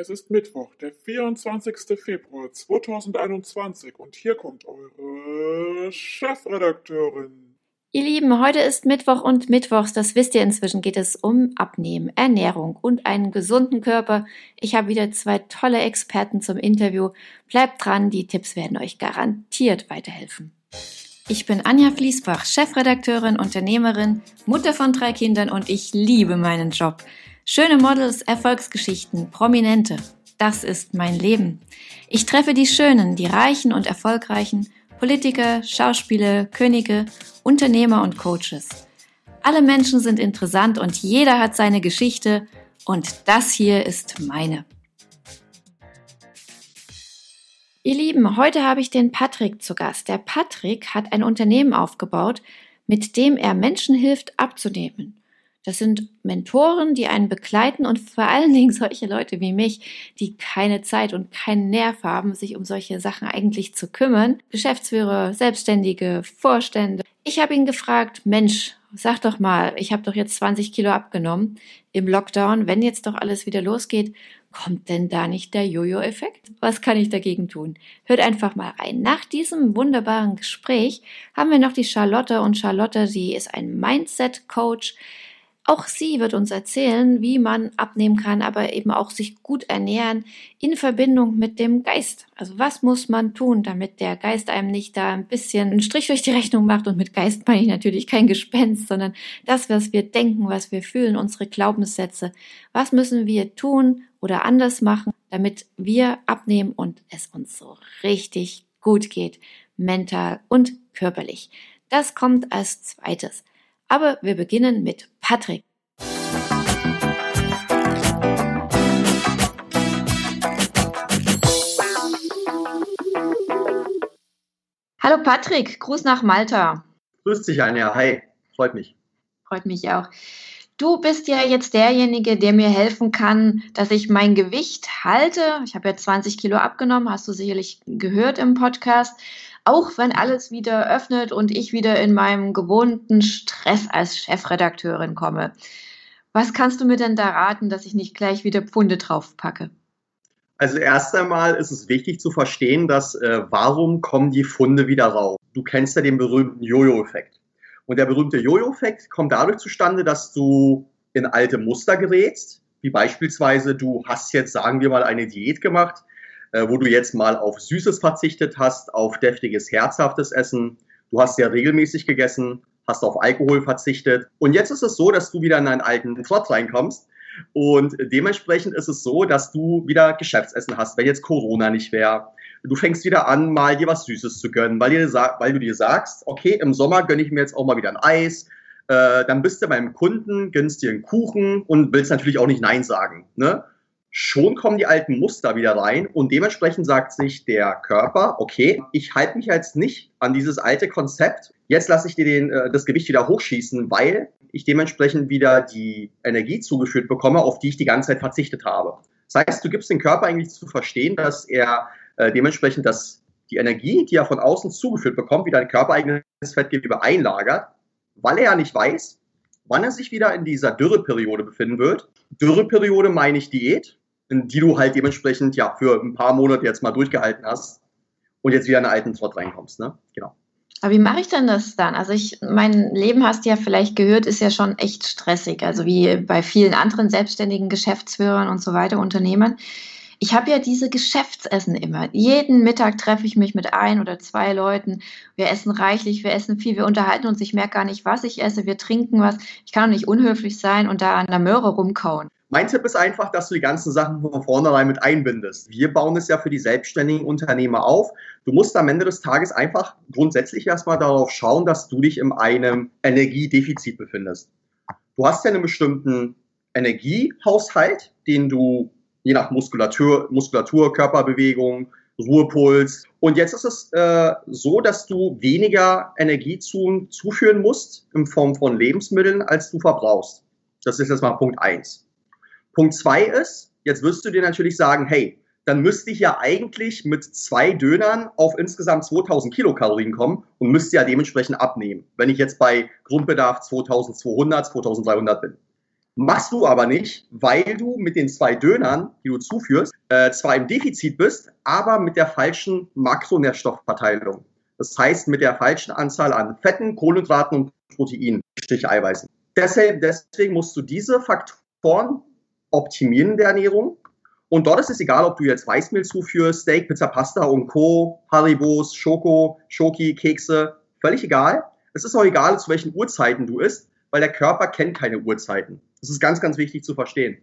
Es ist Mittwoch, der 24. Februar 2021 und hier kommt eure Chefredakteurin. Ihr Lieben, heute ist Mittwoch und Mittwochs, das wisst ihr inzwischen, geht es um Abnehmen, Ernährung und einen gesunden Körper. Ich habe wieder zwei tolle Experten zum Interview. Bleibt dran, die Tipps werden euch garantiert weiterhelfen. Ich bin Anja Fließbach, Chefredakteurin, Unternehmerin, Mutter von drei Kindern und ich liebe meinen Job. Schöne Models, Erfolgsgeschichten, Prominente. Das ist mein Leben. Ich treffe die Schönen, die Reichen und Erfolgreichen, Politiker, Schauspieler, Könige, Unternehmer und Coaches. Alle Menschen sind interessant und jeder hat seine Geschichte und das hier ist meine. Ihr Lieben, heute habe ich den Patrick zu Gast. Der Patrick hat ein Unternehmen aufgebaut, mit dem er Menschen hilft abzunehmen. Das sind Mentoren, die einen begleiten und vor allen Dingen solche Leute wie mich, die keine Zeit und keinen Nerv haben, sich um solche Sachen eigentlich zu kümmern. Geschäftsführer, Selbstständige, Vorstände. Ich habe ihn gefragt, Mensch, sag doch mal, ich habe doch jetzt 20 Kilo abgenommen im Lockdown. Wenn jetzt doch alles wieder losgeht, kommt denn da nicht der Jojo-Effekt? Was kann ich dagegen tun? Hört einfach mal rein. Nach diesem wunderbaren Gespräch haben wir noch die Charlotte und Charlotte, sie ist ein Mindset-Coach auch sie wird uns erzählen, wie man abnehmen kann, aber eben auch sich gut ernähren in Verbindung mit dem Geist. Also was muss man tun, damit der Geist einem nicht da ein bisschen einen Strich durch die Rechnung macht? Und mit Geist meine ich natürlich kein Gespenst, sondern das, was wir denken, was wir fühlen, unsere Glaubenssätze. Was müssen wir tun oder anders machen, damit wir abnehmen und es uns so richtig gut geht, mental und körperlich. Das kommt als zweites. Aber wir beginnen mit Patrick. Hallo Patrick, Gruß nach Malta. Grüß dich, Anja. Hi, freut mich. Freut mich auch. Du bist ja jetzt derjenige, der mir helfen kann, dass ich mein Gewicht halte. Ich habe ja 20 Kilo abgenommen, hast du sicherlich gehört im Podcast auch wenn alles wieder öffnet und ich wieder in meinem gewohnten Stress als Chefredakteurin komme. Was kannst du mir denn da raten, dass ich nicht gleich wieder Pfunde draufpacke? Also erst einmal ist es wichtig zu verstehen, dass äh, warum kommen die Funde wieder raus? Du kennst ja den berühmten Jojo-Effekt. Und der berühmte Jojo-Effekt kommt dadurch zustande, dass du in alte Muster gerätst, wie beispielsweise du hast jetzt, sagen wir mal, eine Diät gemacht, äh, wo du jetzt mal auf Süßes verzichtet hast, auf deftiges, herzhaftes Essen. Du hast sehr regelmäßig gegessen, hast auf Alkohol verzichtet. Und jetzt ist es so, dass du wieder in einen alten Trott reinkommst. Und dementsprechend ist es so, dass du wieder Geschäftsessen hast, wenn jetzt Corona nicht wäre. Du fängst wieder an, mal dir was Süßes zu gönnen, weil, dir, weil du dir sagst, okay, im Sommer gönne ich mir jetzt auch mal wieder ein Eis. Äh, dann bist du beim Kunden, gönnst dir einen Kuchen und willst natürlich auch nicht Nein sagen. Ne? schon kommen die alten Muster wieder rein und dementsprechend sagt sich der Körper, okay, ich halte mich jetzt nicht an dieses alte Konzept, jetzt lasse ich dir den, äh, das Gewicht wieder hochschießen, weil ich dementsprechend wieder die Energie zugeführt bekomme, auf die ich die ganze Zeit verzichtet habe. Das heißt, du gibst den Körper eigentlich zu verstehen, dass er äh, dementsprechend das, die Energie, die er von außen zugeführt bekommt, wieder ein körpereigenes Fettgewebe einlagert, weil er ja nicht weiß, wann er sich wieder in dieser Dürreperiode befinden wird. Dürreperiode meine ich Diät, in die du halt dementsprechend ja für ein paar Monate jetzt mal durchgehalten hast und jetzt wieder in einen alten Trott reinkommst, ne? Genau. Aber wie mache ich denn das dann? Also ich, mein Leben hast du ja vielleicht gehört, ist ja schon echt stressig. Also wie bei vielen anderen selbstständigen Geschäftsführern und so weiter, Unternehmern. Ich habe ja diese Geschäftsessen immer. Jeden Mittag treffe ich mich mit ein oder zwei Leuten. Wir essen reichlich, wir essen viel, wir unterhalten uns. Ich merke gar nicht, was ich esse. Wir trinken was. Ich kann auch nicht unhöflich sein und da an der Möhre rumkauen. Mein Tipp ist einfach, dass du die ganzen Sachen von vornherein mit einbindest. Wir bauen es ja für die selbstständigen Unternehmer auf. Du musst am Ende des Tages einfach grundsätzlich erstmal darauf schauen, dass du dich in einem Energiedefizit befindest. Du hast ja einen bestimmten Energiehaushalt, den du je nach Muskulatur, Muskulatur Körperbewegung, Ruhepuls. Und jetzt ist es äh, so, dass du weniger Energie zu, zuführen musst in Form von Lebensmitteln, als du verbrauchst. Das ist jetzt mal Punkt eins. Punkt zwei ist, jetzt wirst du dir natürlich sagen, hey, dann müsste ich ja eigentlich mit zwei Dönern auf insgesamt 2000 Kilokalorien kommen und müsste ja dementsprechend abnehmen, wenn ich jetzt bei Grundbedarf 2200, 2300 bin. Machst du aber nicht, weil du mit den zwei Dönern, die du zuführst, äh, zwar im Defizit bist, aber mit der falschen Makronährstoffverteilung. Das heißt, mit der falschen Anzahl an Fetten, Kohlenhydraten und Proteinen, Eiweißen. Deshalb, deswegen musst du diese Faktoren optimieren in der Ernährung. Und dort ist es egal, ob du jetzt Weißmehl zuführst, Steak, Pizza, Pasta und Co., Haribos, Schoko, Schoki, Kekse, völlig egal. Es ist auch egal, zu welchen Uhrzeiten du isst, weil der Körper kennt keine Uhrzeiten. Das ist ganz, ganz wichtig zu verstehen.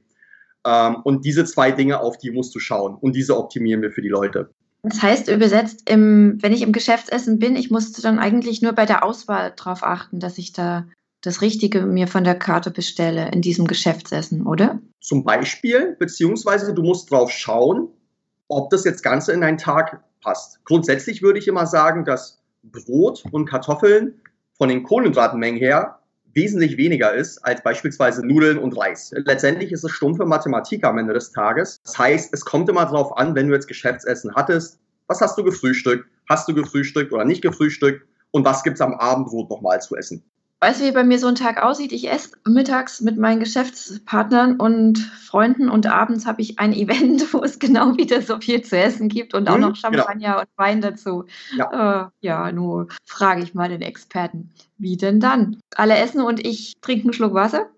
Ähm, und diese zwei Dinge, auf die musst du schauen. Und diese optimieren wir für die Leute. Das heißt, übersetzt, im, wenn ich im Geschäftsessen bin, ich muss dann eigentlich nur bei der Auswahl darauf achten, dass ich da das Richtige mir von der Karte bestelle in diesem Geschäftsessen, oder? Zum Beispiel, beziehungsweise du musst drauf schauen, ob das jetzt Ganze in deinen Tag passt. Grundsätzlich würde ich immer sagen, dass Brot und Kartoffeln von den Kohlenhydratmengen her wesentlich weniger ist als beispielsweise Nudeln und Reis. Letztendlich ist es stumpfe Mathematik am Ende des Tages. Das heißt, es kommt immer darauf an, wenn du jetzt Geschäftsessen hattest, was hast du gefrühstückt, hast du gefrühstückt oder nicht gefrühstückt und was gibt es am Abendbrot nochmal zu essen. Weißt du, wie bei mir so ein Tag aussieht? Ich esse mittags mit meinen Geschäftspartnern und Freunden und abends habe ich ein Event, wo es genau wieder so viel zu essen gibt und auch hm, noch genau. Champagner genau. und Wein dazu. Ja. Äh, ja, nur frage ich mal den Experten. Wie denn dann? Alle essen und ich trinke einen Schluck Wasser?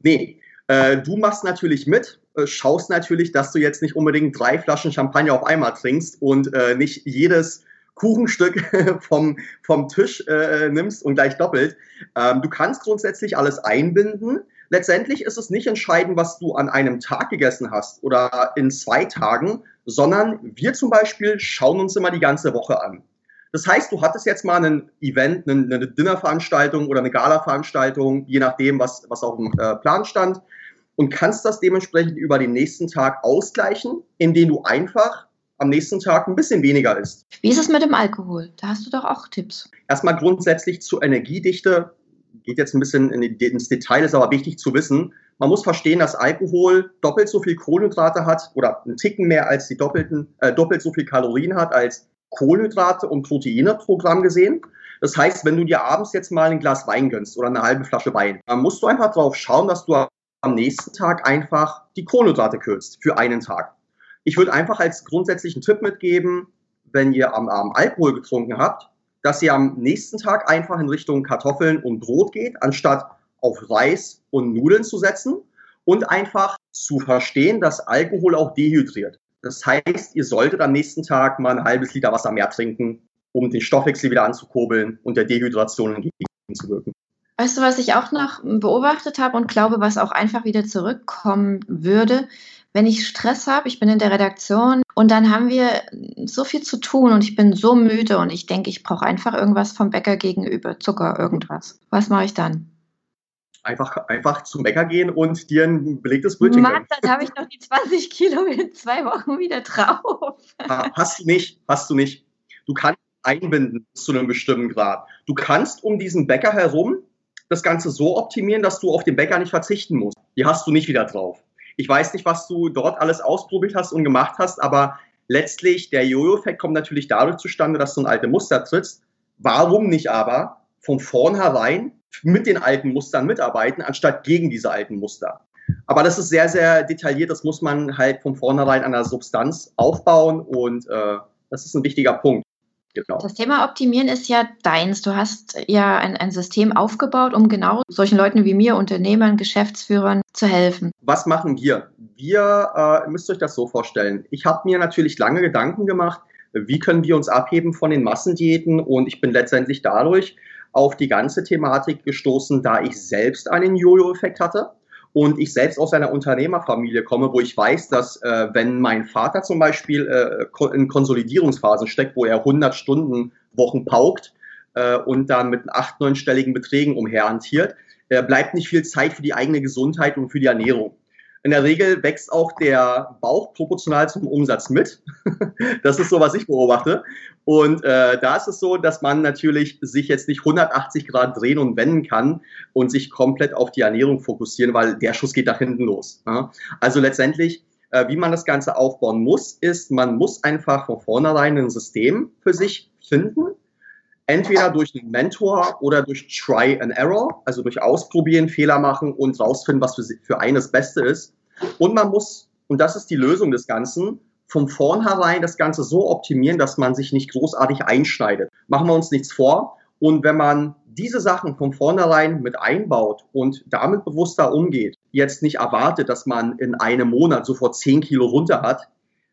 Nee, äh, du machst natürlich mit, äh, schaust natürlich, dass du jetzt nicht unbedingt drei Flaschen Champagner auf einmal trinkst und äh, nicht jedes Kuchenstück vom, vom Tisch äh, nimmst und gleich doppelt. Ähm, du kannst grundsätzlich alles einbinden. Letztendlich ist es nicht entscheidend, was du an einem Tag gegessen hast oder in zwei Tagen, sondern wir zum Beispiel schauen uns immer die ganze Woche an. Das heißt, du hattest jetzt mal ein Event, eine, Dinnerveranstaltung oder eine Gala-Veranstaltung, je nachdem, was, was auf dem äh, Plan stand, und kannst das dementsprechend über den nächsten Tag ausgleichen, indem du einfach am nächsten Tag ein bisschen weniger isst. Wie ist es mit dem Alkohol? Da hast du doch auch Tipps. Erstmal grundsätzlich zur Energiedichte. Geht jetzt ein bisschen ins Detail, ist aber wichtig zu wissen. Man muss verstehen, dass Alkohol doppelt so viel Kohlenhydrate hat oder einen Ticken mehr als die doppelten, äh, doppelt so viel Kalorien hat als Kohlenhydrate und Proteine pro Gramm gesehen. Das heißt, wenn du dir abends jetzt mal ein Glas Wein gönnst oder eine halbe Flasche Wein, dann musst du einfach darauf schauen, dass du am nächsten Tag einfach die Kohlenhydrate kürzt für einen Tag. Ich würde einfach als grundsätzlichen Tipp mitgeben, wenn ihr am Abend Alkohol getrunken habt, dass ihr am nächsten Tag einfach in Richtung Kartoffeln und Brot geht, anstatt auf Reis und Nudeln zu setzen und einfach zu verstehen, dass Alkohol auch dehydriert. Das heißt, ihr solltet am nächsten Tag mal ein halbes Liter Wasser mehr trinken, um den Stoffwechsel wieder anzukurbeln und der Dehydration entgegenzuwirken. Weißt du, was ich auch noch beobachtet habe und glaube, was auch einfach wieder zurückkommen würde? wenn ich Stress habe, ich bin in der Redaktion und dann haben wir so viel zu tun und ich bin so müde und ich denke, ich brauche einfach irgendwas vom Bäcker gegenüber, Zucker, irgendwas. Was mache ich dann? Einfach, einfach zum Bäcker gehen und dir ein belegtes Brötchen Mann, dann habe ich noch die 20 Kilo in zwei Wochen wieder drauf. Hast du nicht, hast du nicht. Du kannst einbinden zu einem bestimmten Grad. Du kannst um diesen Bäcker herum das Ganze so optimieren, dass du auf den Bäcker nicht verzichten musst. Die hast du nicht wieder drauf. Ich weiß nicht, was du dort alles ausprobiert hast und gemacht hast, aber letztlich der Jojo-Effekt kommt natürlich dadurch zustande, dass du ein alte Muster trittst. Warum nicht aber von vornherein mit den alten Mustern mitarbeiten, anstatt gegen diese alten Muster? Aber das ist sehr, sehr detailliert. Das muss man halt von vornherein an der Substanz aufbauen und äh, das ist ein wichtiger Punkt. Genau. Das Thema Optimieren ist ja deins. Du hast ja ein, ein System aufgebaut, um genau solchen Leuten wie mir, Unternehmern, Geschäftsführern, zu helfen. Was machen wir? Wir äh, müsst euch das so vorstellen. Ich habe mir natürlich lange Gedanken gemacht, wie können wir uns abheben von den Massendiäten und ich bin letztendlich dadurch auf die ganze Thematik gestoßen, da ich selbst einen Jojo-Effekt hatte und ich selbst aus einer Unternehmerfamilie komme, wo ich weiß, dass äh, wenn mein Vater zum Beispiel äh, in Konsolidierungsphasen steckt, wo er 100 Stunden Wochen paukt äh, und dann mit acht, neunstelligen Beträgen umherhantiert, äh, bleibt nicht viel Zeit für die eigene Gesundheit und für die Ernährung. In der Regel wächst auch der Bauch proportional zum Umsatz mit. das ist so, was ich beobachte. Und äh, da ist es so, dass man natürlich sich jetzt nicht 180 Grad drehen und wenden kann und sich komplett auf die Ernährung fokussieren, weil der Schuss geht da hinten los. Ja? Also letztendlich, äh, wie man das Ganze aufbauen muss, ist, man muss einfach von vornherein ein System für sich finden, Entweder durch einen Mentor oder durch Try and Error, also durch Ausprobieren, Fehler machen und rausfinden, was für, für einen das Beste ist. Und man muss, und das ist die Lösung des Ganzen, von vornherein das Ganze so optimieren, dass man sich nicht großartig einschneidet. Machen wir uns nichts vor. Und wenn man diese Sachen von vornherein mit einbaut und damit bewusster umgeht, jetzt nicht erwartet, dass man in einem Monat sofort 10 Kilo runter hat,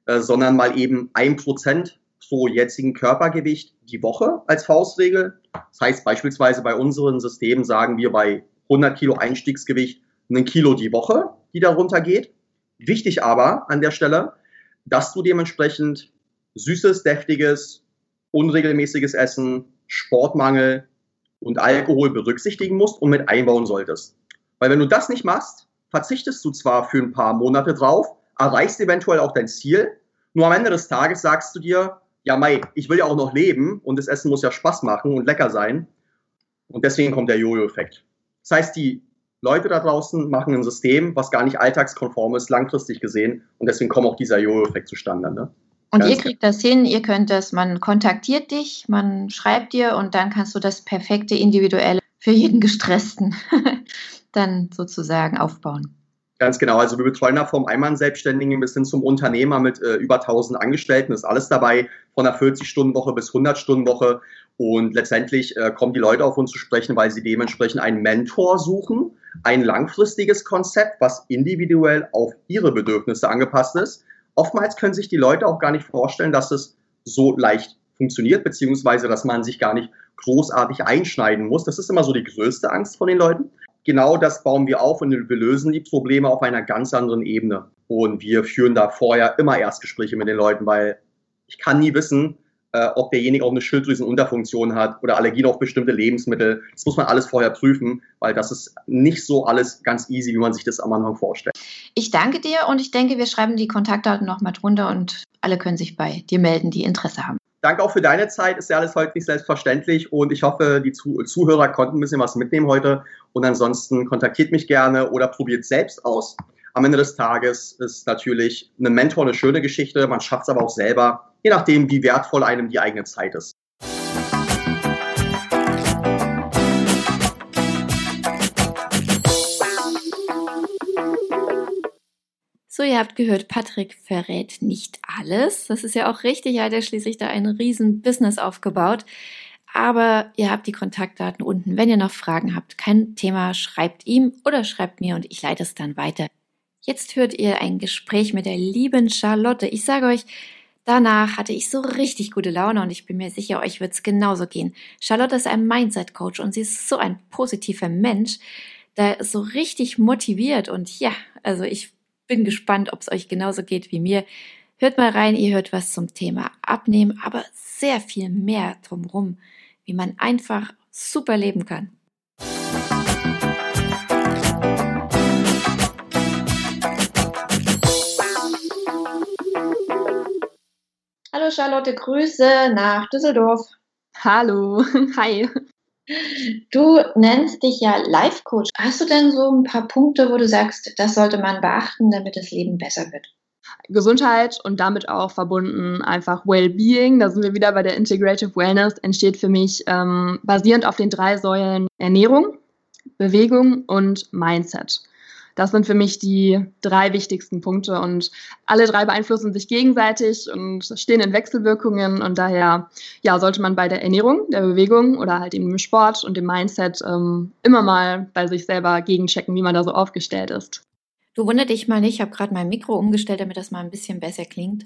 äh, sondern mal eben ein Prozent pro jetzigen Körpergewicht die Woche als Faustregel. Das heißt beispielsweise bei unseren Systemen sagen wir bei 100 Kilo Einstiegsgewicht ein Kilo die Woche, die darunter geht. Wichtig aber an der Stelle, dass du dementsprechend süßes, deftiges, unregelmäßiges Essen, Sportmangel und Alkohol berücksichtigen musst und mit einbauen solltest. Weil wenn du das nicht machst, verzichtest du zwar für ein paar Monate drauf, erreichst eventuell auch dein Ziel, nur am Ende des Tages sagst du dir, ja, Mai, ich will ja auch noch leben und das Essen muss ja Spaß machen und lecker sein. Und deswegen kommt der Jojo-Effekt. Das heißt, die Leute da draußen machen ein System, was gar nicht alltagskonform ist, langfristig gesehen. Und deswegen kommt auch dieser Jojo-Effekt zustande. Ne? Und Ganz ihr kriegt das hin, ihr könnt das, man kontaktiert dich, man schreibt dir und dann kannst du das perfekte individuelle für jeden Gestressten dann sozusagen aufbauen. Ganz genau. Also wir betreuen da vom Einmann-Selbstständigen bis hin zum Unternehmer mit äh, über 1000 Angestellten. Ist alles dabei, von einer 40-Stunden-Woche bis 100-Stunden-Woche. Und letztendlich äh, kommen die Leute auf uns zu sprechen, weil sie dementsprechend einen Mentor suchen, ein langfristiges Konzept, was individuell auf ihre Bedürfnisse angepasst ist oftmals können sich die Leute auch gar nicht vorstellen, dass es so leicht funktioniert, beziehungsweise dass man sich gar nicht großartig einschneiden muss. Das ist immer so die größte Angst von den Leuten. Genau das bauen wir auf und wir lösen die Probleme auf einer ganz anderen Ebene. Und wir führen da vorher immer Erstgespräche mit den Leuten, weil ich kann nie wissen, äh, ob derjenige auch eine Schilddrüsenunterfunktion hat oder Allergien auf bestimmte Lebensmittel. Das muss man alles vorher prüfen, weil das ist nicht so alles ganz easy, wie man sich das am Anfang vorstellt. Ich danke dir und ich denke, wir schreiben die Kontaktdaten nochmal drunter und alle können sich bei dir melden, die Interesse haben. Danke auch für deine Zeit. Ist ja alles heute nicht selbstverständlich und ich hoffe, die Zuhörer konnten ein bisschen was mitnehmen heute. Und ansonsten kontaktiert mich gerne oder probiert selbst aus. Am Ende des Tages ist natürlich ein Mentor eine schöne Geschichte. Man schafft es aber auch selber je nachdem, wie wertvoll einem die eigene Zeit ist. So, ihr habt gehört, Patrick verrät nicht alles. Das ist ja auch richtig. Er hat ja schließlich da ein riesen Business aufgebaut. Aber ihr habt die Kontaktdaten unten. Wenn ihr noch Fragen habt, kein Thema, schreibt ihm oder schreibt mir und ich leite es dann weiter. Jetzt hört ihr ein Gespräch mit der lieben Charlotte. Ich sage euch, Danach hatte ich so richtig gute Laune und ich bin mir sicher, euch wird es genauso gehen. Charlotte ist ein Mindset-Coach und sie ist so ein positiver Mensch, da so richtig motiviert und ja, also ich bin gespannt, ob es euch genauso geht wie mir. Hört mal rein, ihr hört was zum Thema Abnehmen, aber sehr viel mehr drumrum, wie man einfach super leben kann. Hallo Charlotte, Grüße nach Düsseldorf. Hallo, hi. Du nennst dich ja Life Coach. Hast du denn so ein paar Punkte, wo du sagst, das sollte man beachten, damit das Leben besser wird? Gesundheit und damit auch verbunden einfach Wellbeing, da sind wir wieder bei der Integrative Wellness, entsteht für mich ähm, basierend auf den drei Säulen Ernährung, Bewegung und Mindset. Das sind für mich die drei wichtigsten Punkte und alle drei beeinflussen sich gegenseitig und stehen in Wechselwirkungen und daher ja, sollte man bei der Ernährung, der Bewegung oder halt eben im Sport und dem Mindset ähm, immer mal bei sich selber gegenchecken, wie man da so aufgestellt ist. Du wundert dich mal nicht, ich habe gerade mein Mikro umgestellt, damit das mal ein bisschen besser klingt.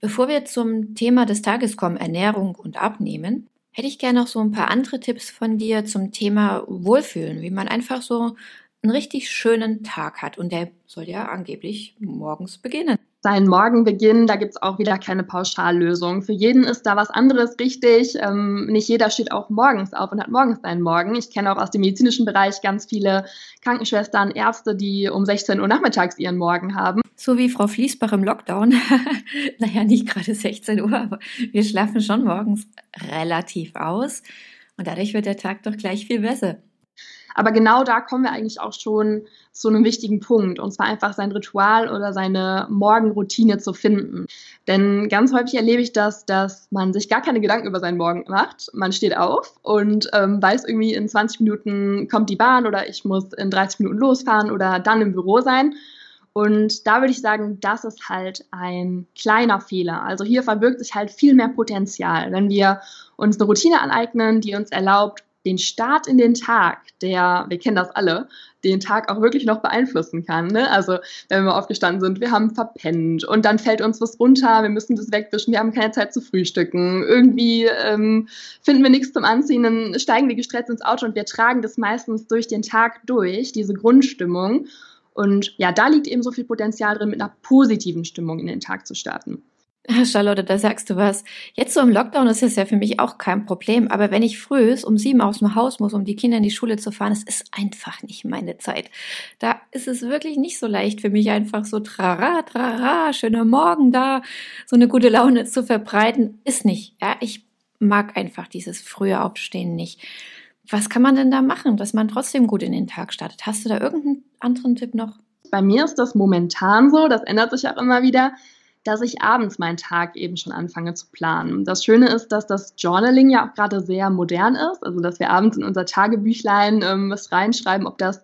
Bevor wir zum Thema des Tages kommen, Ernährung und Abnehmen, hätte ich gerne noch so ein paar andere Tipps von dir zum Thema Wohlfühlen, wie man einfach so einen richtig schönen Tag hat. Und der soll ja angeblich morgens beginnen. Sein Morgenbeginn, da gibt es auch wieder keine Pauschallösung. Für jeden ist da was anderes richtig. Ähm, nicht jeder steht auch morgens auf und hat morgens seinen Morgen. Ich kenne auch aus dem medizinischen Bereich ganz viele Krankenschwestern, Ärzte, die um 16 Uhr nachmittags ihren Morgen haben. So wie Frau Fließbach im Lockdown. naja, nicht gerade 16 Uhr, aber wir schlafen schon morgens relativ aus. Und dadurch wird der Tag doch gleich viel besser. Aber genau da kommen wir eigentlich auch schon zu einem wichtigen Punkt, und zwar einfach sein Ritual oder seine Morgenroutine zu finden. Denn ganz häufig erlebe ich das, dass man sich gar keine Gedanken über seinen Morgen macht. Man steht auf und ähm, weiß irgendwie, in 20 Minuten kommt die Bahn oder ich muss in 30 Minuten losfahren oder dann im Büro sein. Und da würde ich sagen, das ist halt ein kleiner Fehler. Also hier verbirgt sich halt viel mehr Potenzial, wenn wir uns eine Routine aneignen, die uns erlaubt, den Start in den Tag, der, wir kennen das alle, den Tag auch wirklich noch beeinflussen kann. Ne? Also wenn wir aufgestanden sind, wir haben verpennt und dann fällt uns was runter, wir müssen das wegwischen, wir haben keine Zeit zu frühstücken, irgendwie ähm, finden wir nichts zum Anziehen, dann steigen wir gestresst ins Auto und wir tragen das meistens durch den Tag durch, diese Grundstimmung. Und ja, da liegt eben so viel Potenzial drin, mit einer positiven Stimmung in den Tag zu starten. Charlotte, da sagst du was. Jetzt so im Lockdown ist es ja für mich auch kein Problem. Aber wenn ich früh um sieben aus dem Haus muss, um die Kinder in die Schule zu fahren, es ist einfach nicht meine Zeit. Da ist es wirklich nicht so leicht für mich einfach so trara, trara, schöner Morgen da, so eine gute Laune zu verbreiten. Ist nicht. Ja, ich mag einfach dieses frühe Aufstehen nicht. Was kann man denn da machen, dass man trotzdem gut in den Tag startet? Hast du da irgendeinen anderen Tipp noch? Bei mir ist das momentan so, das ändert sich auch immer wieder dass ich abends meinen Tag eben schon anfange zu planen. Das Schöne ist, dass das Journaling ja auch gerade sehr modern ist, also dass wir abends in unser Tagebüchlein ähm, was reinschreiben, ob das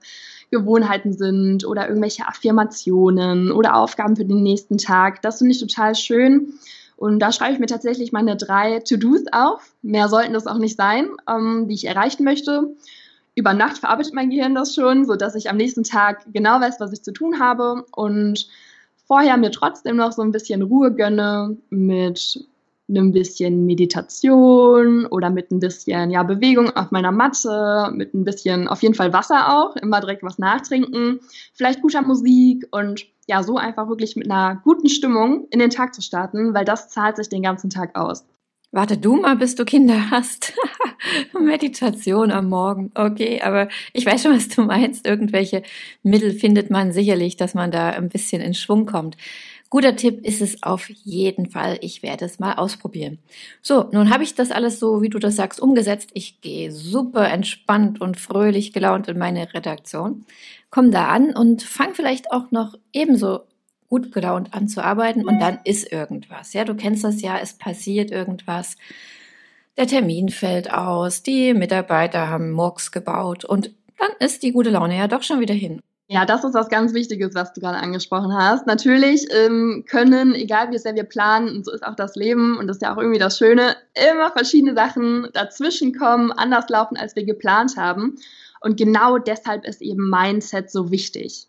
Gewohnheiten sind oder irgendwelche Affirmationen oder Aufgaben für den nächsten Tag. Das finde ich total schön. Und da schreibe ich mir tatsächlich meine drei To-Dos auf. Mehr sollten das auch nicht sein, ähm, die ich erreichen möchte. Über Nacht verarbeitet mein Gehirn das schon, sodass ich am nächsten Tag genau weiß, was ich zu tun habe und vorher mir trotzdem noch so ein bisschen Ruhe gönne mit einem bisschen Meditation oder mit ein bisschen ja, Bewegung auf meiner Matte, mit ein bisschen auf jeden Fall Wasser auch, immer direkt was nachtrinken, vielleicht guter Musik und ja, so einfach wirklich mit einer guten Stimmung in den Tag zu starten, weil das zahlt sich den ganzen Tag aus. Warte du mal, bis du Kinder hast. Meditation am Morgen. Okay, aber ich weiß schon, was du meinst. Irgendwelche Mittel findet man sicherlich, dass man da ein bisschen in Schwung kommt. Guter Tipp ist es auf jeden Fall. Ich werde es mal ausprobieren. So, nun habe ich das alles so, wie du das sagst, umgesetzt. Ich gehe super entspannt und fröhlich gelaunt in meine Redaktion. Komm da an und fang vielleicht auch noch ebenso gut gelaunt anzuarbeiten und dann ist irgendwas. Ja, du kennst das ja, es passiert irgendwas. Der Termin fällt aus, die Mitarbeiter haben Murks gebaut und dann ist die gute Laune ja doch schon wieder hin. Ja, das ist was ganz Wichtiges, was du gerade angesprochen hast. Natürlich ähm, können, egal wie sehr wir planen, und so ist auch das Leben und das ist ja auch irgendwie das Schöne, immer verschiedene Sachen dazwischen kommen, anders laufen, als wir geplant haben. Und genau deshalb ist eben Mindset so wichtig.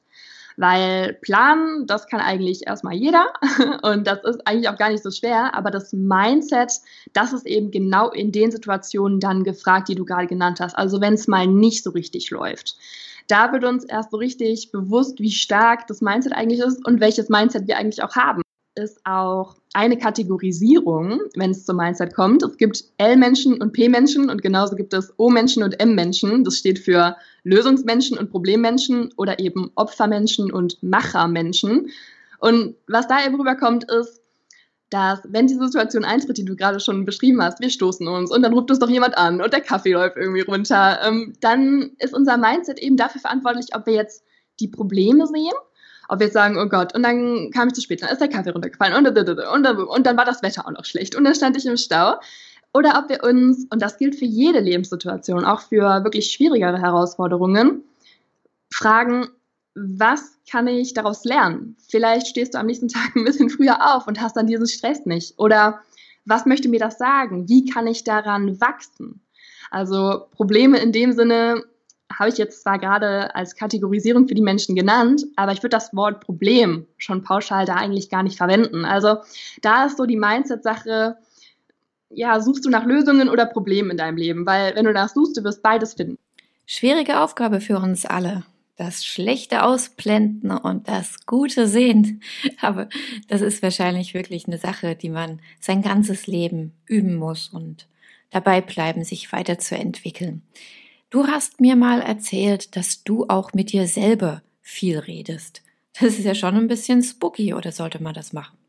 Weil planen, das kann eigentlich erstmal jeder und das ist eigentlich auch gar nicht so schwer, aber das Mindset, das ist eben genau in den Situationen dann gefragt, die du gerade genannt hast. Also wenn es mal nicht so richtig läuft. Da wird uns erst so richtig bewusst, wie stark das Mindset eigentlich ist und welches Mindset wir eigentlich auch haben ist auch eine Kategorisierung, wenn es zum Mindset kommt. Es gibt L-Menschen und P-Menschen und genauso gibt es O-Menschen und M-Menschen. Das steht für Lösungsmenschen und Problemmenschen oder eben Opfermenschen und Machermenschen. Und was da eben rüberkommt, ist, dass wenn die Situation eintritt, die du gerade schon beschrieben hast, wir stoßen uns und dann ruft uns doch jemand an und der Kaffee läuft irgendwie runter, ähm, dann ist unser Mindset eben dafür verantwortlich, ob wir jetzt die Probleme sehen ob wir sagen, oh Gott, und dann kam ich zu spät, dann ist der Kaffee runtergefallen und, und, und, und dann war das Wetter auch noch schlecht und dann stand ich im Stau. Oder ob wir uns, und das gilt für jede Lebenssituation, auch für wirklich schwierigere Herausforderungen, fragen, was kann ich daraus lernen? Vielleicht stehst du am nächsten Tag ein bisschen früher auf und hast dann diesen Stress nicht. Oder was möchte mir das sagen? Wie kann ich daran wachsen? Also Probleme in dem Sinne, habe ich jetzt zwar gerade als Kategorisierung für die Menschen genannt, aber ich würde das Wort Problem schon pauschal da eigentlich gar nicht verwenden. Also da ist so die Mindset-Sache, ja, suchst du nach Lösungen oder Problemen in deinem Leben? Weil wenn du danach suchst, du wirst beides finden. Schwierige Aufgabe für uns alle. Das Schlechte ausblenden und das Gute sehen. Aber das ist wahrscheinlich wirklich eine Sache, die man sein ganzes Leben üben muss und dabei bleiben, sich weiterzuentwickeln. Du hast mir mal erzählt, dass du auch mit dir selber viel redest. Das ist ja schon ein bisschen spooky, oder sollte man das machen?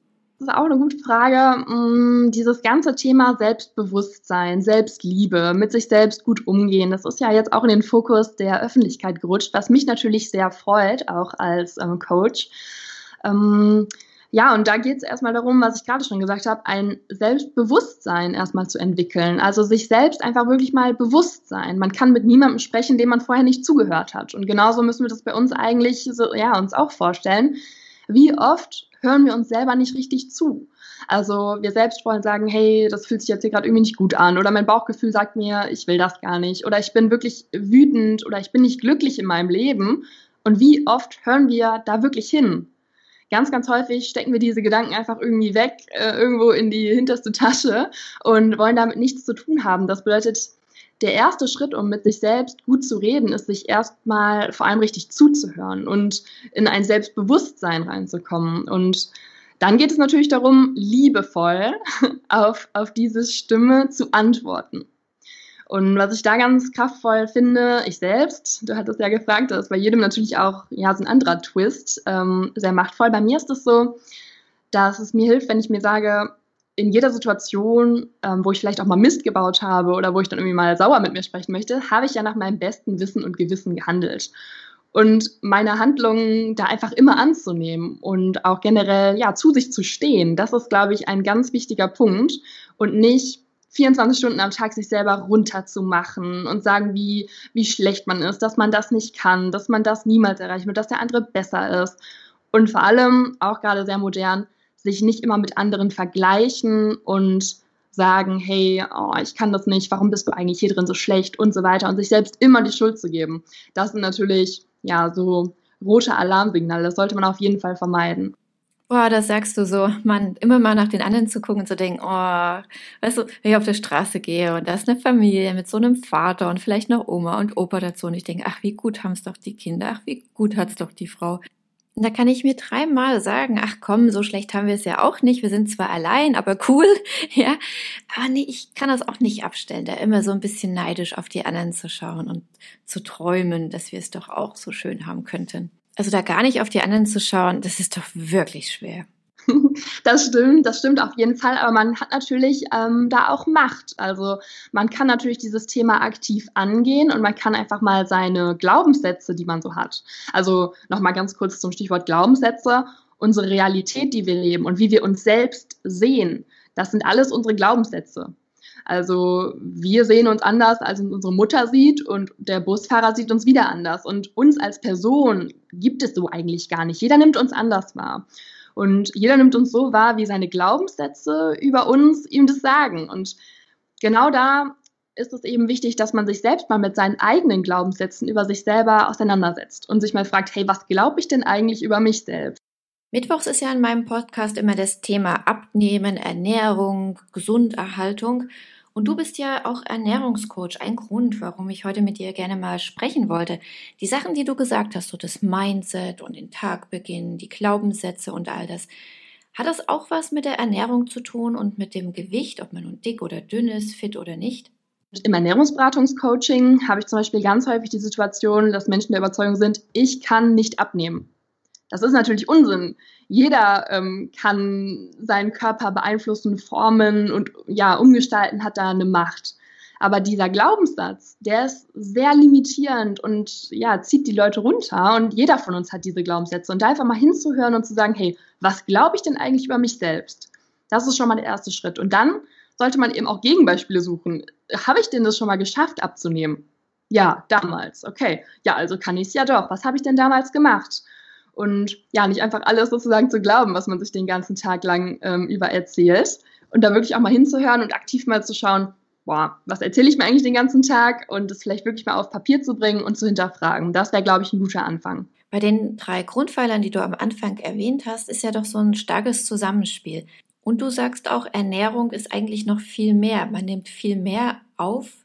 das ist auch eine gute Frage. Mm, dieses ganze Thema Selbstbewusstsein, Selbstliebe, mit sich selbst gut umgehen, das ist ja jetzt auch in den Fokus der Öffentlichkeit gerutscht, was mich natürlich sehr freut, auch als ähm, Coach. Ähm, ja, und da geht es erstmal darum, was ich gerade schon gesagt habe, ein Selbstbewusstsein erstmal zu entwickeln. Also sich selbst einfach wirklich mal bewusst sein. Man kann mit niemandem sprechen, dem man vorher nicht zugehört hat. Und genauso müssen wir das bei uns eigentlich so, ja, uns auch vorstellen. Wie oft hören wir uns selber nicht richtig zu? Also wir selbst wollen sagen, hey, das fühlt sich jetzt hier gerade irgendwie nicht gut an oder mein Bauchgefühl sagt mir, ich will das gar nicht oder ich bin wirklich wütend oder ich bin nicht glücklich in meinem Leben. Und wie oft hören wir da wirklich hin? Ganz, ganz häufig stecken wir diese Gedanken einfach irgendwie weg, äh, irgendwo in die hinterste Tasche und wollen damit nichts zu tun haben. Das bedeutet, der erste Schritt, um mit sich selbst gut zu reden, ist, sich erstmal vor allem richtig zuzuhören und in ein Selbstbewusstsein reinzukommen. Und dann geht es natürlich darum, liebevoll auf, auf diese Stimme zu antworten. Und was ich da ganz kraftvoll finde, ich selbst, du hattest ja gefragt, das ist bei jedem natürlich auch ja, so ein anderer Twist, ähm, sehr machtvoll. Bei mir ist es so, dass es mir hilft, wenn ich mir sage, in jeder Situation, ähm, wo ich vielleicht auch mal Mist gebaut habe oder wo ich dann irgendwie mal sauer mit mir sprechen möchte, habe ich ja nach meinem besten Wissen und Gewissen gehandelt. Und meine Handlungen da einfach immer anzunehmen und auch generell ja zu sich zu stehen, das ist, glaube ich, ein ganz wichtiger Punkt und nicht 24 Stunden am Tag sich selber runterzumachen und sagen, wie, wie schlecht man ist, dass man das nicht kann, dass man das niemals erreichen wird, dass der andere besser ist. Und vor allem, auch gerade sehr modern, sich nicht immer mit anderen vergleichen und sagen, hey, oh, ich kann das nicht, warum bist du eigentlich hier drin so schlecht und so weiter und sich selbst immer die Schuld zu geben. Das sind natürlich, ja, so rote Alarmsignale. Das sollte man auf jeden Fall vermeiden. Boah, das sagst du so, man, immer mal nach den anderen zu gucken und zu denken, oh, weißt du, wenn ich auf der Straße gehe und da ist eine Familie mit so einem Vater und vielleicht noch Oma und Opa dazu und ich denke, ach, wie gut haben's doch die Kinder, ach, wie gut hat's doch die Frau. Und da kann ich mir dreimal sagen, ach komm, so schlecht haben wir es ja auch nicht, wir sind zwar allein, aber cool, ja, aber nee, ich kann das auch nicht abstellen, da immer so ein bisschen neidisch auf die anderen zu schauen und zu träumen, dass wir es doch auch so schön haben könnten. Also da gar nicht auf die anderen zu schauen, das ist doch wirklich schwer. Das stimmt, das stimmt auf jeden Fall, aber man hat natürlich ähm, da auch Macht. Also man kann natürlich dieses Thema aktiv angehen und man kann einfach mal seine Glaubenssätze, die man so hat. Also nochmal ganz kurz zum Stichwort Glaubenssätze. Unsere Realität, die wir leben und wie wir uns selbst sehen, das sind alles unsere Glaubenssätze. Also wir sehen uns anders, als uns unsere Mutter sieht und der Busfahrer sieht uns wieder anders. Und uns als Person gibt es so eigentlich gar nicht. Jeder nimmt uns anders wahr. Und jeder nimmt uns so wahr, wie seine Glaubenssätze über uns ihm das sagen. Und genau da ist es eben wichtig, dass man sich selbst mal mit seinen eigenen Glaubenssätzen über sich selber auseinandersetzt und sich mal fragt, hey, was glaube ich denn eigentlich über mich selbst? Mittwochs ist ja in meinem Podcast immer das Thema Abnehmen, Ernährung, Gesunderhaltung. Und du bist ja auch Ernährungscoach. Ein Grund, warum ich heute mit dir gerne mal sprechen wollte. Die Sachen, die du gesagt hast, so das Mindset und den Tagbeginn, die Glaubenssätze und all das. Hat das auch was mit der Ernährung zu tun und mit dem Gewicht, ob man nun dick oder dünn ist, fit oder nicht? Im Ernährungsberatungscoaching habe ich zum Beispiel ganz häufig die Situation, dass Menschen der Überzeugung sind, ich kann nicht abnehmen. Das ist natürlich Unsinn. Jeder ähm, kann seinen Körper beeinflussen, formen und ja, umgestalten, hat da eine Macht. Aber dieser Glaubenssatz, der ist sehr limitierend und ja, zieht die Leute runter. Und jeder von uns hat diese Glaubenssätze. Und da einfach mal hinzuhören und zu sagen, hey, was glaube ich denn eigentlich über mich selbst? Das ist schon mal der erste Schritt. Und dann sollte man eben auch Gegenbeispiele suchen. Habe ich denn das schon mal geschafft abzunehmen? Ja, damals. Okay. Ja, also kann ich es ja doch. Was habe ich denn damals gemacht? Und ja, nicht einfach alles sozusagen zu glauben, was man sich den ganzen Tag lang ähm, über erzählt und da wirklich auch mal hinzuhören und aktiv mal zu schauen, boah, was erzähle ich mir eigentlich den ganzen Tag und es vielleicht wirklich mal auf Papier zu bringen und zu hinterfragen. Das wäre, glaube ich, ein guter Anfang. Bei den drei Grundpfeilern, die du am Anfang erwähnt hast, ist ja doch so ein starkes Zusammenspiel. Und du sagst auch, Ernährung ist eigentlich noch viel mehr. Man nimmt viel mehr auf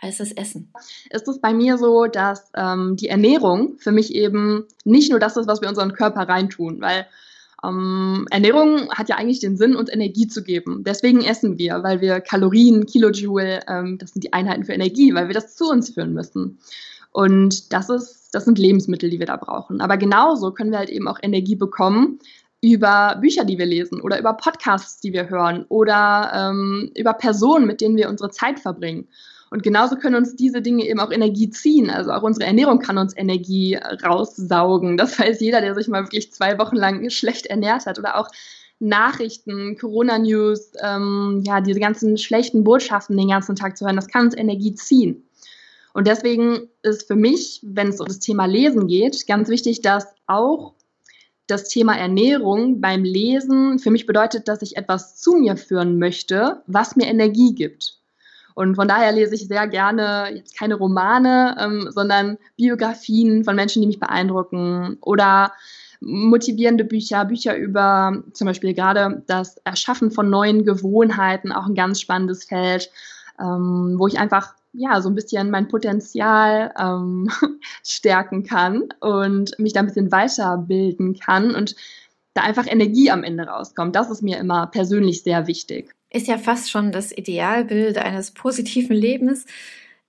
als das Essen? Ist es bei mir so, dass ähm, die Ernährung für mich eben nicht nur das ist, was wir unseren Körper reintun, weil ähm, Ernährung hat ja eigentlich den Sinn, uns Energie zu geben. Deswegen essen wir, weil wir Kalorien, Kilojoule, ähm, das sind die Einheiten für Energie, weil wir das zu uns führen müssen. Und das ist, das sind Lebensmittel, die wir da brauchen. Aber genauso können wir halt eben auch Energie bekommen über Bücher, die wir lesen oder über Podcasts, die wir hören oder ähm, über Personen, mit denen wir unsere Zeit verbringen. Und genauso können uns diese Dinge eben auch Energie ziehen. Also auch unsere Ernährung kann uns Energie raussaugen. Das weiß jeder, der sich mal wirklich zwei Wochen lang schlecht ernährt hat. Oder auch Nachrichten, Corona-News, ähm, ja, diese ganzen schlechten Botschaften den ganzen Tag zu hören, das kann uns Energie ziehen. Und deswegen ist für mich, wenn es um das Thema Lesen geht, ganz wichtig, dass auch das Thema Ernährung beim Lesen für mich bedeutet, dass ich etwas zu mir führen möchte, was mir Energie gibt. Und von daher lese ich sehr gerne jetzt keine Romane, ähm, sondern Biografien von Menschen, die mich beeindrucken oder motivierende Bücher, Bücher über zum Beispiel gerade das Erschaffen von neuen Gewohnheiten, auch ein ganz spannendes Feld, ähm, wo ich einfach ja so ein bisschen mein Potenzial ähm, stärken kann und mich da ein bisschen weiterbilden kann und da einfach Energie am Ende rauskommt. Das ist mir immer persönlich sehr wichtig ist ja fast schon das Idealbild eines positiven Lebens.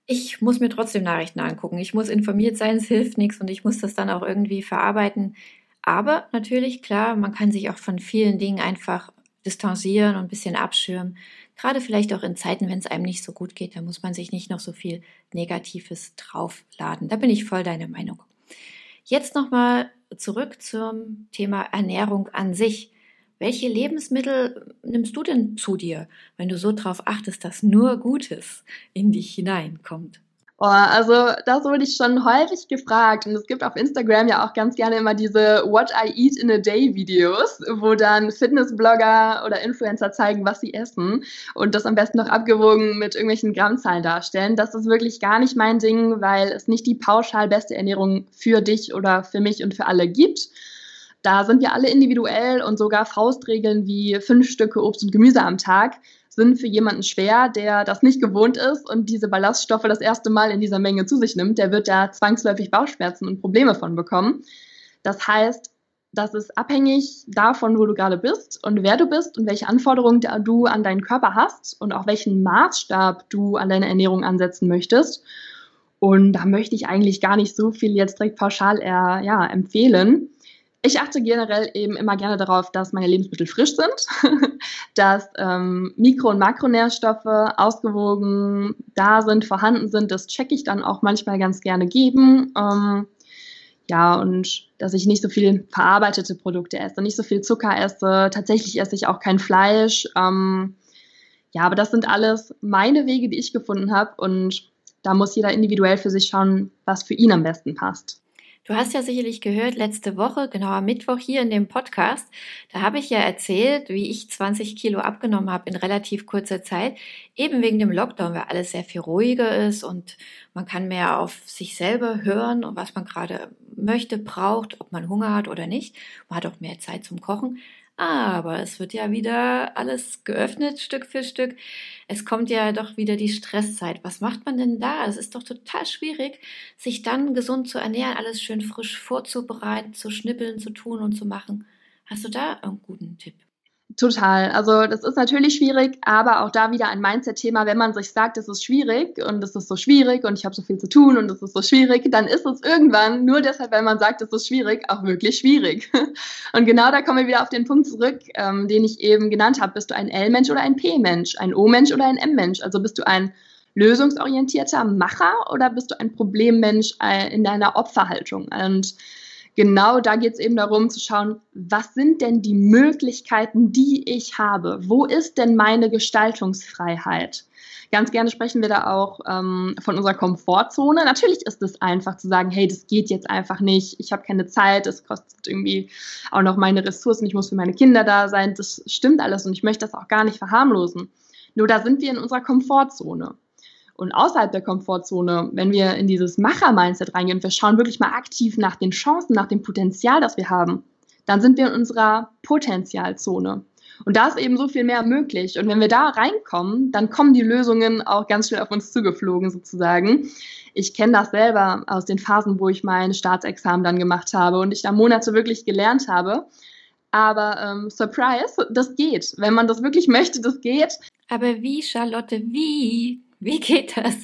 Ich muss mir trotzdem Nachrichten angucken. Ich muss informiert sein, es hilft nichts und ich muss das dann auch irgendwie verarbeiten. Aber natürlich, klar, man kann sich auch von vielen Dingen einfach distanzieren und ein bisschen abschirmen. Gerade vielleicht auch in Zeiten, wenn es einem nicht so gut geht, da muss man sich nicht noch so viel Negatives draufladen. Da bin ich voll deiner Meinung. Jetzt nochmal zurück zum Thema Ernährung an sich. Welche Lebensmittel nimmst du denn zu dir, wenn du so darauf achtest, dass nur Gutes in dich hineinkommt? Oh, also das wurde ich schon häufig gefragt und es gibt auf Instagram ja auch ganz gerne immer diese What I Eat in a Day Videos, wo dann Fitnessblogger oder Influencer zeigen, was sie essen und das am besten noch abgewogen mit irgendwelchen Grammzahlen darstellen. Das ist wirklich gar nicht mein Ding, weil es nicht die pauschal beste Ernährung für dich oder für mich und für alle gibt da sind wir alle individuell und sogar Faustregeln wie fünf Stücke Obst und Gemüse am Tag sind für jemanden schwer, der das nicht gewohnt ist und diese Ballaststoffe das erste Mal in dieser Menge zu sich nimmt. Der wird da zwangsläufig Bauchschmerzen und Probleme von bekommen. Das heißt, das ist abhängig davon, wo du gerade bist und wer du bist und welche Anforderungen du an deinen Körper hast und auch welchen Maßstab du an deine Ernährung ansetzen möchtest. Und da möchte ich eigentlich gar nicht so viel jetzt direkt pauschal eher, ja, empfehlen ich achte generell eben immer gerne darauf, dass meine Lebensmittel frisch sind, dass ähm, Mikro- und Makronährstoffe ausgewogen da sind, vorhanden sind. Das checke ich dann auch manchmal ganz gerne geben. Ähm, ja, und dass ich nicht so viel verarbeitete Produkte esse, nicht so viel Zucker esse. Tatsächlich esse ich auch kein Fleisch. Ähm, ja, aber das sind alles meine Wege, die ich gefunden habe. Und da muss jeder individuell für sich schauen, was für ihn am besten passt. Du hast ja sicherlich gehört, letzte Woche, genau am Mittwoch hier in dem Podcast, da habe ich ja erzählt, wie ich 20 Kilo abgenommen habe in relativ kurzer Zeit, eben wegen dem Lockdown, weil alles sehr viel ruhiger ist und man kann mehr auf sich selber hören und was man gerade möchte, braucht, ob man Hunger hat oder nicht. Man hat auch mehr Zeit zum Kochen. Aber es wird ja wieder alles geöffnet, Stück für Stück. Es kommt ja doch wieder die Stresszeit. Was macht man denn da? Es ist doch total schwierig, sich dann gesund zu ernähren, alles schön frisch vorzubereiten, zu schnippeln, zu tun und zu machen. Hast du da einen guten Tipp? Total. Also das ist natürlich schwierig, aber auch da wieder ein Mindset-Thema. Wenn man sich sagt, es ist schwierig und es ist so schwierig und ich habe so viel zu tun und es ist so schwierig, dann ist es irgendwann nur deshalb, wenn man sagt, es ist schwierig, auch wirklich schwierig. Und genau da kommen wir wieder auf den Punkt zurück, ähm, den ich eben genannt habe. Bist du ein L-Mensch oder ein P-Mensch, ein O-Mensch oder ein M-Mensch? Also bist du ein lösungsorientierter Macher oder bist du ein Problemmensch äh, in deiner Opferhaltung? Und genau da geht es eben darum zu schauen, was sind denn die Möglichkeiten, die ich habe? Wo ist denn meine Gestaltungsfreiheit? Ganz gerne sprechen wir da auch ähm, von unserer Komfortzone. Natürlich ist es einfach zu sagen, hey, das geht jetzt einfach nicht, ich habe keine Zeit, es kostet irgendwie auch noch meine Ressourcen, ich muss für meine Kinder da sein. Das stimmt alles und ich möchte das auch gar nicht verharmlosen. Nur da sind wir in unserer Komfortzone und außerhalb der Komfortzone, wenn wir in dieses Macher-Mindset reingehen und wir schauen wirklich mal aktiv nach den Chancen, nach dem Potenzial, das wir haben, dann sind wir in unserer Potenzialzone. Und da ist eben so viel mehr möglich. Und wenn wir da reinkommen, dann kommen die Lösungen auch ganz schnell auf uns zugeflogen sozusagen. Ich kenne das selber aus den Phasen, wo ich mein Staatsexamen dann gemacht habe und ich da Monate wirklich gelernt habe. Aber ähm, Surprise, das geht. Wenn man das wirklich möchte, das geht. Aber wie, Charlotte, wie? Wie geht das?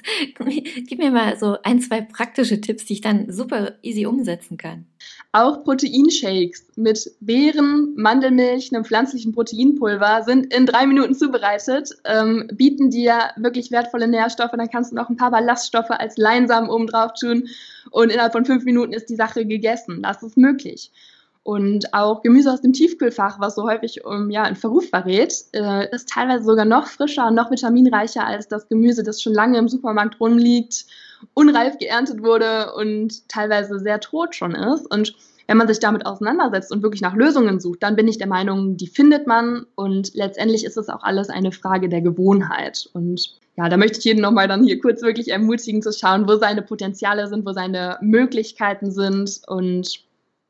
Gib mir mal so ein, zwei praktische Tipps, die ich dann super easy umsetzen kann. Auch Proteinshakes mit Beeren, Mandelmilch, einem pflanzlichen Proteinpulver sind in drei Minuten zubereitet, ähm, bieten dir wirklich wertvolle Nährstoffe. Dann kannst du noch ein paar Ballaststoffe als Leinsamen oben drauf tun und innerhalb von fünf Minuten ist die Sache gegessen. Das ist möglich. Und auch Gemüse aus dem Tiefkühlfach, was so häufig um, ja, in Verruf verrät, äh, ist teilweise sogar noch frischer und noch vitaminreicher als das Gemüse, das schon lange im Supermarkt rumliegt, unreif geerntet wurde und teilweise sehr tot schon ist. Und wenn man sich damit auseinandersetzt und wirklich nach Lösungen sucht, dann bin ich der Meinung, die findet man und letztendlich ist es auch alles eine Frage der Gewohnheit. Und ja, da möchte ich jeden nochmal dann hier kurz wirklich ermutigen zu schauen, wo seine Potenziale sind, wo seine Möglichkeiten sind und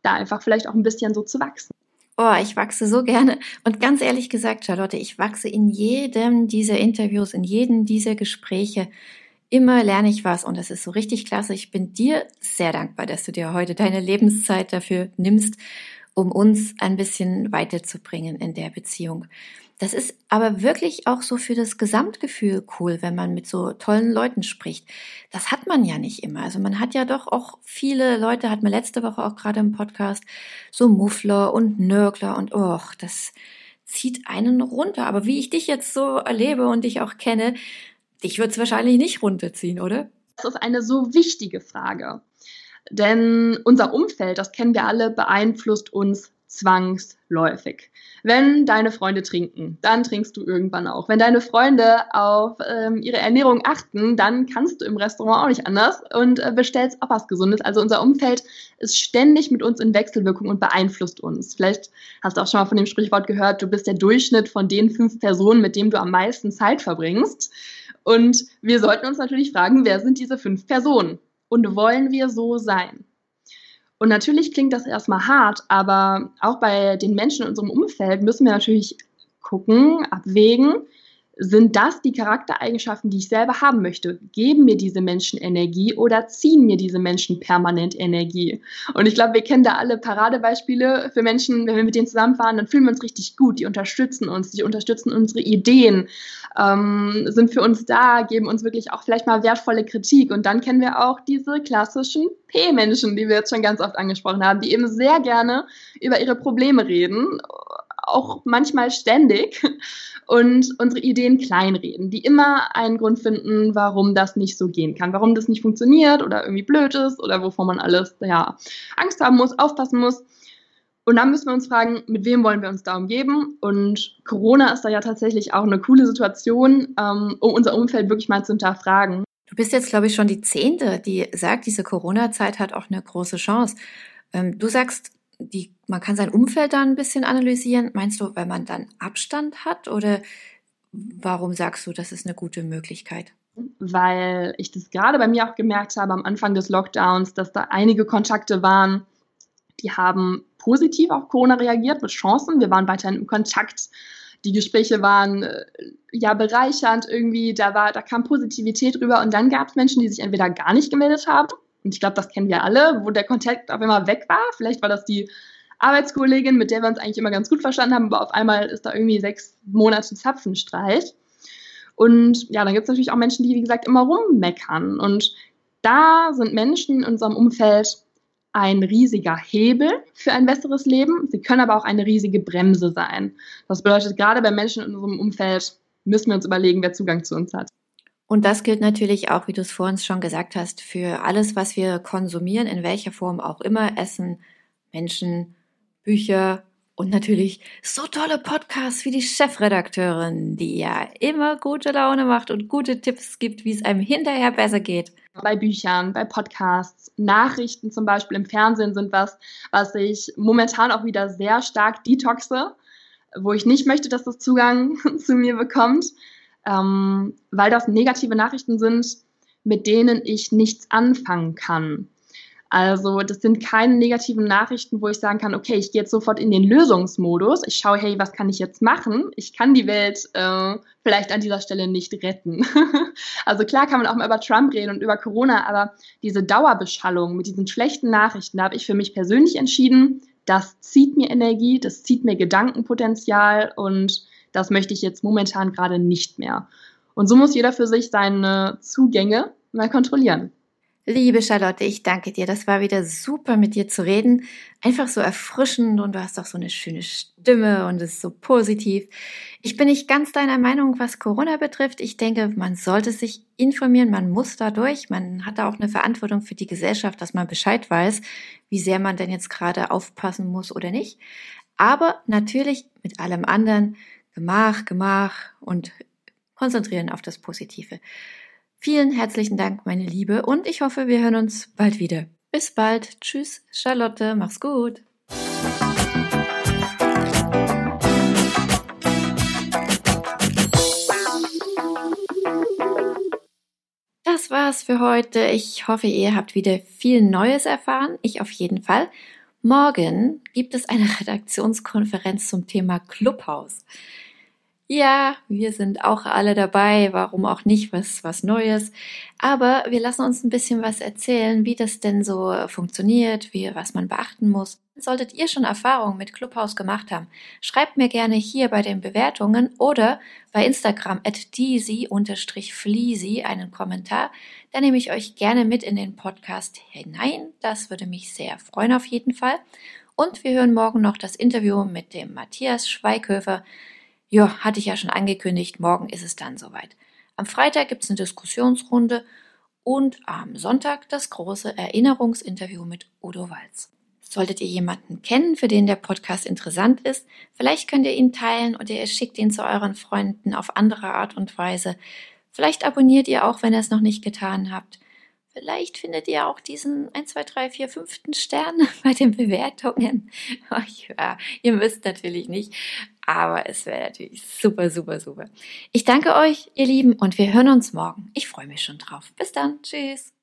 da einfach vielleicht auch ein bisschen so zu wachsen. Oh, ich wachse so gerne. Und ganz ehrlich gesagt, Charlotte, ich wachse in jedem dieser Interviews, in jedem dieser Gespräche. Immer lerne ich was und das ist so richtig klasse. Ich bin dir sehr dankbar, dass du dir heute deine Lebenszeit dafür nimmst, um uns ein bisschen weiterzubringen in der Beziehung. Das ist aber wirklich auch so für das Gesamtgefühl cool, wenn man mit so tollen Leuten spricht. Das hat man ja nicht immer. Also man hat ja doch auch viele Leute, hat man letzte Woche auch gerade im Podcast, so Muffler und Nörgler und oh, das zieht einen runter. Aber wie ich dich jetzt so erlebe und dich auch kenne, dich wird es wahrscheinlich nicht runterziehen, oder? Das ist eine so wichtige Frage. Denn unser Umfeld, das kennen wir alle, beeinflusst uns zwangsläufig. Wenn deine Freunde trinken, dann trinkst du irgendwann auch. Wenn deine Freunde auf ähm, ihre Ernährung achten, dann kannst du im Restaurant auch nicht anders und äh, bestellst auch was Gesundes. Also unser Umfeld ist ständig mit uns in Wechselwirkung und beeinflusst uns. Vielleicht hast du auch schon mal von dem Sprichwort gehört, du bist der Durchschnitt von den fünf Personen, mit denen du am meisten Zeit verbringst. Und wir sollten uns natürlich fragen, wer sind diese fünf Personen? Und wollen wir so sein? Und natürlich klingt das erstmal hart, aber auch bei den Menschen in unserem Umfeld müssen wir natürlich gucken, abwägen, sind das die Charaktereigenschaften, die ich selber haben möchte? Geben mir diese Menschen Energie oder ziehen mir diese Menschen permanent Energie? Und ich glaube, wir kennen da alle Paradebeispiele für Menschen, wenn wir mit denen zusammenfahren, dann fühlen wir uns richtig gut. Die unterstützen uns, die unterstützen unsere Ideen, ähm, sind für uns da, geben uns wirklich auch vielleicht mal wertvolle Kritik. Und dann kennen wir auch diese klassischen P-Menschen, die wir jetzt schon ganz oft angesprochen haben, die eben sehr gerne über ihre Probleme reden auch manchmal ständig und unsere Ideen kleinreden, die immer einen Grund finden, warum das nicht so gehen kann, warum das nicht funktioniert oder irgendwie blöd ist oder wovon man alles ja, Angst haben muss, aufpassen muss. Und dann müssen wir uns fragen, mit wem wollen wir uns da umgeben? Und Corona ist da ja tatsächlich auch eine coole Situation, ähm, um unser Umfeld wirklich mal zu hinterfragen. Du bist jetzt, glaube ich, schon die Zehnte, die sagt, diese Corona-Zeit hat auch eine große Chance. Ähm, du sagst, die, man kann sein Umfeld da ein bisschen analysieren. Meinst du, weil man dann Abstand hat oder warum sagst du, das ist eine gute Möglichkeit? Weil ich das gerade bei mir auch gemerkt habe am Anfang des Lockdowns, dass da einige Kontakte waren, die haben positiv auf Corona reagiert mit Chancen. Wir waren weiterhin im Kontakt. Die Gespräche waren äh, ja bereichernd irgendwie, da war, da kam Positivität rüber und dann gab es Menschen, die sich entweder gar nicht gemeldet haben und ich glaube, das kennen wir alle, wo der Kontakt auf einmal weg war. Vielleicht war das die Arbeitskollegin, mit der wir uns eigentlich immer ganz gut verstanden haben, aber auf einmal ist da irgendwie sechs Monate Zapfenstreit. Und ja, dann gibt es natürlich auch Menschen, die, wie gesagt, immer rummeckern. Und da sind Menschen in unserem Umfeld ein riesiger Hebel für ein besseres Leben. Sie können aber auch eine riesige Bremse sein. Das bedeutet, gerade bei Menschen in unserem Umfeld müssen wir uns überlegen, wer Zugang zu uns hat. Und das gilt natürlich auch, wie du es vorhin schon gesagt hast, für alles, was wir konsumieren, in welcher Form auch immer, Essen, Menschen, Bücher und natürlich so tolle Podcasts wie die Chefredakteurin, die ja immer gute Laune macht und gute Tipps gibt, wie es einem hinterher besser geht. Bei Büchern, bei Podcasts, Nachrichten zum Beispiel im Fernsehen sind was, was ich momentan auch wieder sehr stark detoxe, wo ich nicht möchte, dass das Zugang zu mir bekommt ähm, weil das negative Nachrichten sind, mit denen ich nichts anfangen kann. Also das sind keine negativen Nachrichten, wo ich sagen kann, okay, ich gehe jetzt sofort in den Lösungsmodus. Ich schaue, hey, was kann ich jetzt machen? Ich kann die Welt äh, vielleicht an dieser Stelle nicht retten. also klar kann man auch mal über Trump reden und über Corona, aber diese Dauerbeschallung mit diesen schlechten Nachrichten, da habe ich für mich persönlich entschieden, das zieht mir Energie, das zieht mir Gedankenpotenzial und das möchte ich jetzt momentan gerade nicht mehr. Und so muss jeder für sich seine Zugänge mal kontrollieren. Liebe Charlotte, ich danke dir. Das war wieder super mit dir zu reden. Einfach so erfrischend und du hast auch so eine schöne Stimme und es ist so positiv. Ich bin nicht ganz deiner Meinung, was Corona betrifft. Ich denke, man sollte sich informieren, man muss da durch. Man hat da auch eine Verantwortung für die Gesellschaft, dass man Bescheid weiß, wie sehr man denn jetzt gerade aufpassen muss oder nicht. Aber natürlich mit allem anderen Gemach, Gemach und konzentrieren auf das Positive. Vielen herzlichen Dank, meine Liebe, und ich hoffe, wir hören uns bald wieder. Bis bald. Tschüss, Charlotte. Mach's gut. Das war's für heute. Ich hoffe, ihr habt wieder viel Neues erfahren. Ich auf jeden Fall. Morgen gibt es eine Redaktionskonferenz zum Thema Clubhouse. Ja, wir sind auch alle dabei, warum auch nicht, was, was Neues. Aber wir lassen uns ein bisschen was erzählen, wie das denn so funktioniert, wie, was man beachten muss. Solltet ihr schon Erfahrungen mit Clubhouse gemacht haben, schreibt mir gerne hier bei den Bewertungen oder bei Instagram at deasy-fleasy einen Kommentar. Da nehme ich euch gerne mit in den Podcast hinein. Das würde mich sehr freuen auf jeden Fall. Und wir hören morgen noch das Interview mit dem Matthias Schweighöfer. Ja, hatte ich ja schon angekündigt, morgen ist es dann soweit. Am Freitag gibt es eine Diskussionsrunde und am Sonntag das große Erinnerungsinterview mit Udo Walz. Solltet ihr jemanden kennen, für den der Podcast interessant ist, vielleicht könnt ihr ihn teilen oder ihr schickt ihn zu euren Freunden auf andere Art und Weise. Vielleicht abonniert ihr auch, wenn ihr es noch nicht getan habt. Vielleicht findet ihr auch diesen 1, 2, 3, 4, 5. Stern bei den Bewertungen. Oh, ja, ihr müsst natürlich nicht, aber es wäre natürlich super, super, super. Ich danke euch, ihr Lieben, und wir hören uns morgen. Ich freue mich schon drauf. Bis dann. Tschüss.